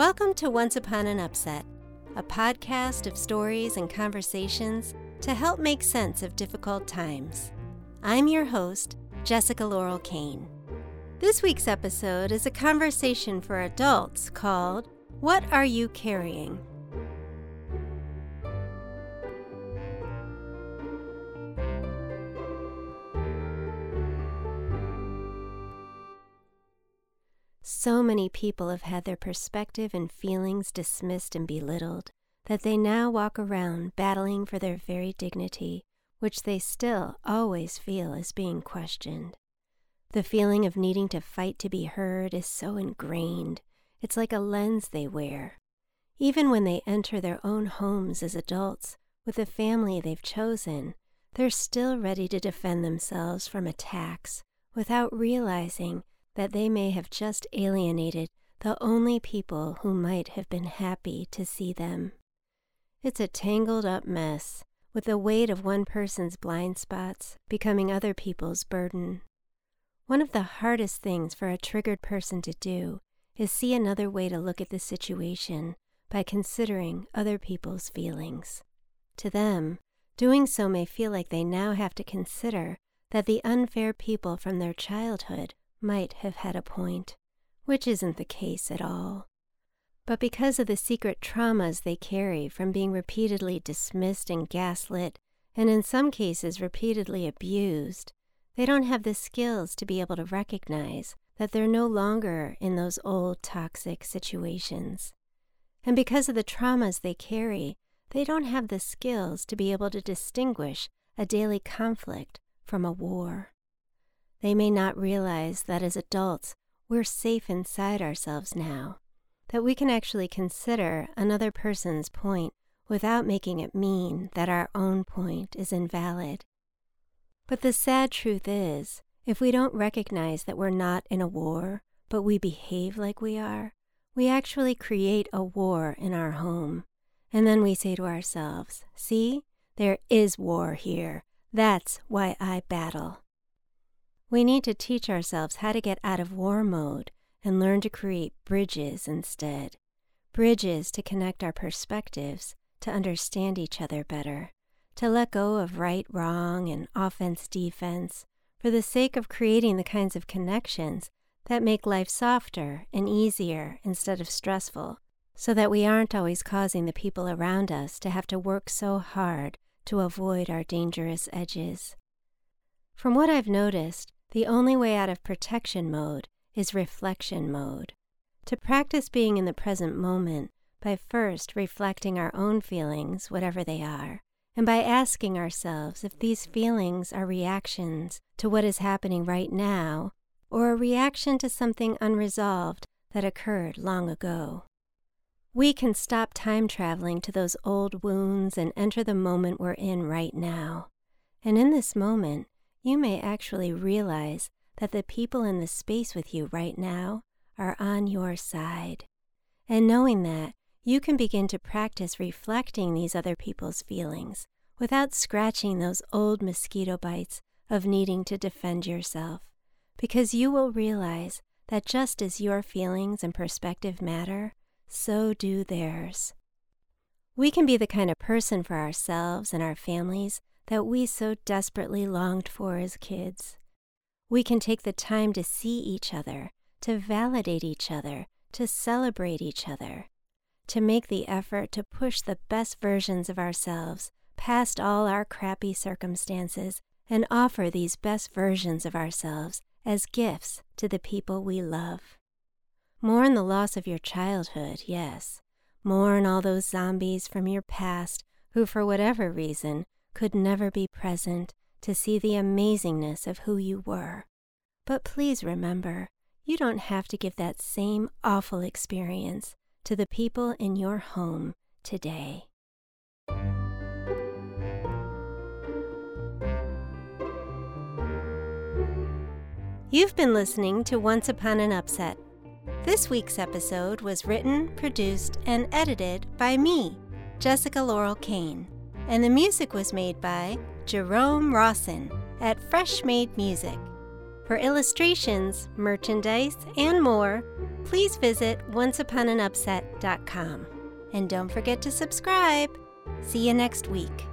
Welcome to Once Upon an Upset, a podcast of stories and conversations to help make sense of difficult times. I'm your host, Jessica Laurel Kane. This week's episode is a conversation for adults called What Are You Carrying? So many people have had their perspective and feelings dismissed and belittled that they now walk around battling for their very dignity, which they still always feel is being questioned. The feeling of needing to fight to be heard is so ingrained, it's like a lens they wear. Even when they enter their own homes as adults with the family they've chosen, they're still ready to defend themselves from attacks without realizing that they may have just alienated the only people who might have been happy to see them. It's a tangled up mess, with the weight of one person's blind spots becoming other people's burden. One of the hardest things for a triggered person to do is see another way to look at the situation by considering other people's feelings. To them, doing so may feel like they now have to consider that the unfair people from their childhood might have had a point, which isn't the case at all. But because of the secret traumas they carry from being repeatedly dismissed and gaslit, and in some cases repeatedly abused, they don't have the skills to be able to recognize that they're no longer in those old toxic situations. And because of the traumas they carry, they don't have the skills to be able to distinguish a daily conflict from a war. They may not realize that as adults, we're safe inside ourselves now, that we can actually consider another person's point without making it mean that our own point is invalid. But the sad truth is, if we don't recognize that we're not in a war, but we behave like we are, we actually create a war in our home. And then we say to ourselves, see, there is war here. That's why I battle. We need to teach ourselves how to get out of war mode and learn to create bridges instead. Bridges to connect our perspectives, to understand each other better, to let go of right wrong and offense defense for the sake of creating the kinds of connections that make life softer and easier instead of stressful, so that we aren't always causing the people around us to have to work so hard to avoid our dangerous edges. From what I've noticed, the only way out of protection mode is reflection mode. To practice being in the present moment by first reflecting our own feelings, whatever they are, and by asking ourselves if these feelings are reactions to what is happening right now or a reaction to something unresolved that occurred long ago. We can stop time traveling to those old wounds and enter the moment we're in right now. And in this moment, you may actually realize that the people in the space with you right now are on your side. And knowing that, you can begin to practice reflecting these other people's feelings without scratching those old mosquito bites of needing to defend yourself, because you will realize that just as your feelings and perspective matter, so do theirs. We can be the kind of person for ourselves and our families that we so desperately longed for as kids. We can take the time to see each other, to validate each other, to celebrate each other, to make the effort to push the best versions of ourselves past all our crappy circumstances and offer these best versions of ourselves as gifts to the people we love. Mourn the loss of your childhood, yes. Mourn all those zombies from your past who, for whatever reason, could never be present to see the amazingness of who you were. But please remember, you don't have to give that same awful experience to the people in your home today. You've been listening to Once Upon an Upset. This week's episode was written, produced, and edited by me, Jessica Laurel Kane and the music was made by Jerome Rossen at Freshmade Music. For illustrations, merchandise, and more, please visit onceuponanupset.com. And don't forget to subscribe. See you next week.